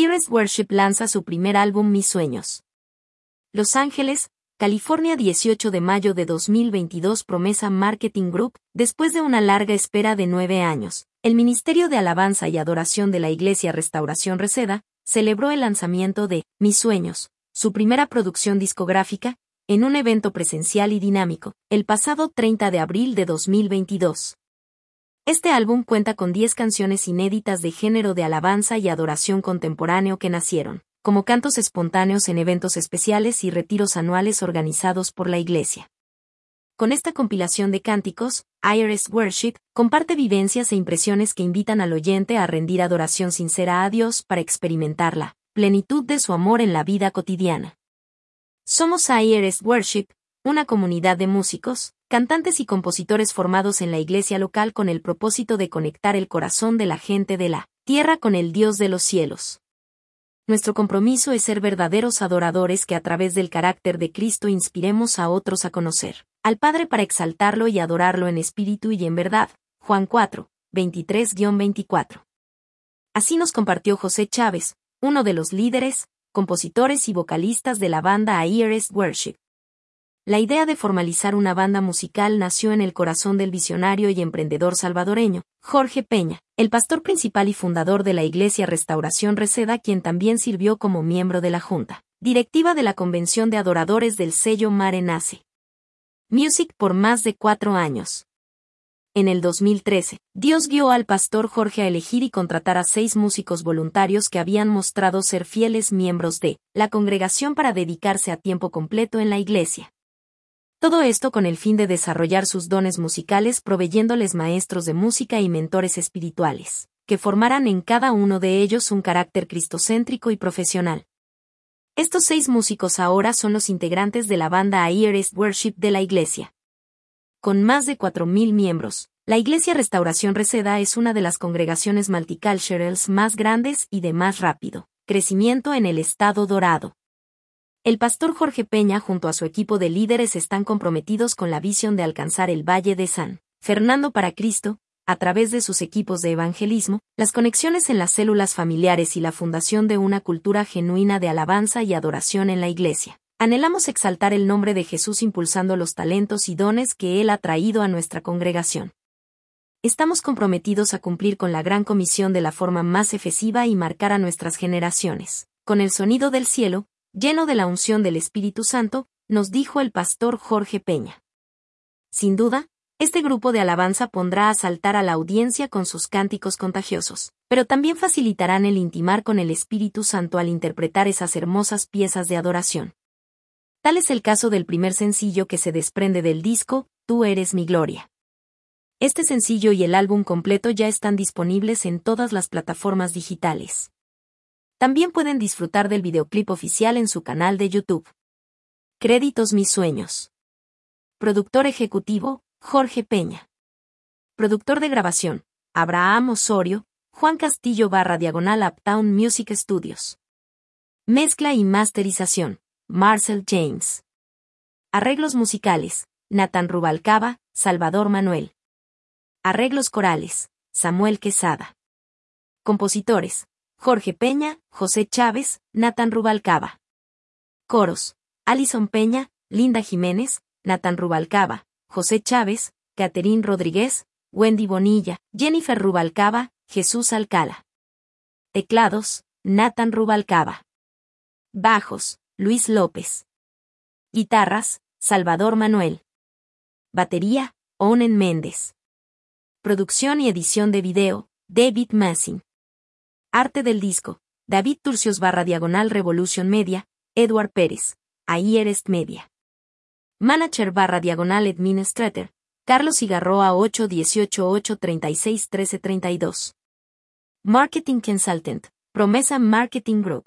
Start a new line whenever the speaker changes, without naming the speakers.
Iris Worship lanza su primer álbum Mis Sueños. Los Ángeles, California 18 de mayo de 2022 Promesa Marketing Group, después de una larga espera de nueve años, el Ministerio de Alabanza y Adoración de la Iglesia Restauración Reseda, celebró el lanzamiento de Mis Sueños, su primera producción discográfica, en un evento presencial y dinámico, el pasado 30 de abril de 2022. Este álbum cuenta con 10 canciones inéditas de género de alabanza y adoración contemporáneo que nacieron, como cantos espontáneos en eventos especiales y retiros anuales organizados por la Iglesia. Con esta compilación de cánticos, IRS Worship comparte vivencias e impresiones que invitan al oyente a rendir adoración sincera a Dios para experimentar la plenitud de su amor en la vida cotidiana. Somos IRS Worship, una comunidad de músicos, cantantes y compositores formados en la iglesia local con el propósito de conectar el corazón de la gente de la tierra con el Dios de los cielos. Nuestro compromiso es ser verdaderos adoradores que a través del carácter de Cristo inspiremos a otros a conocer al Padre para exaltarlo y adorarlo en espíritu y en verdad. Juan 4, 23-24. Así nos compartió José Chávez, uno de los líderes, compositores y vocalistas de la banda Aires Worship. La idea de formalizar una banda musical nació en el corazón del visionario y emprendedor salvadoreño, Jorge Peña, el pastor principal y fundador de la Iglesia Restauración Reseda, quien también sirvió como miembro de la Junta directiva de la Convención de Adoradores del sello Mare Nace. Music por más de cuatro años. En el 2013, Dios guió al pastor Jorge a elegir y contratar a seis músicos voluntarios que habían mostrado ser fieles miembros de la congregación para dedicarse a tiempo completo en la iglesia. Todo esto con el fin de desarrollar sus dones musicales proveyéndoles maestros de música y mentores espirituales, que formaran en cada uno de ellos un carácter cristocéntrico y profesional. Estos seis músicos ahora son los integrantes de la banda Aires Worship de la Iglesia. Con más de 4.000 miembros, la Iglesia Restauración Reseda es una de las congregaciones multiculturales más grandes y de más rápido crecimiento en el estado dorado. El pastor Jorge Peña junto a su equipo de líderes están comprometidos con la visión de alcanzar el Valle de San Fernando para Cristo, a través de sus equipos de evangelismo, las conexiones en las células familiares y la fundación de una cultura genuina de alabanza y adoración en la Iglesia. Anhelamos exaltar el nombre de Jesús impulsando los talentos y dones que Él ha traído a nuestra congregación. Estamos comprometidos a cumplir con la gran comisión de la forma más efesiva y marcar a nuestras generaciones, con el sonido del cielo, lleno de la unción del Espíritu Santo, nos dijo el pastor Jorge Peña. Sin duda, este grupo de alabanza pondrá a saltar a la audiencia con sus cánticos contagiosos, pero también facilitarán el intimar con el Espíritu Santo al interpretar esas hermosas piezas de adoración. Tal es el caso del primer sencillo que se desprende del disco, Tú eres mi gloria. Este sencillo y el álbum completo ya están disponibles en todas las plataformas digitales. También pueden disfrutar del videoclip oficial en su canal de YouTube. Créditos Mis Sueños. Productor ejecutivo, Jorge Peña. Productor de grabación, Abraham Osorio, Juan Castillo barra diagonal Uptown Music Studios. Mezcla y masterización, Marcel James. Arreglos musicales, Nathan Rubalcaba, Salvador Manuel. Arreglos corales, Samuel Quesada. Compositores, Jorge Peña, José Chávez, Nathan Rubalcaba. Coros, Alison Peña, Linda Jiménez, Nathan Rubalcaba, José Chávez, Caterín Rodríguez, Wendy Bonilla, Jennifer Rubalcaba, Jesús Alcala. Teclados, Nathan Rubalcaba. Bajos, Luis López. Guitarras, Salvador Manuel. Batería, Onen Méndez. Producción y edición de video, David Massing. Arte del disco. David Turcios barra diagonal Revolution Media, Edward Pérez, Aierest Media. Manager barra diagonal Administrator, Carlos Igarroa 818 836 1332. Marketing Consultant, Promesa Marketing Group.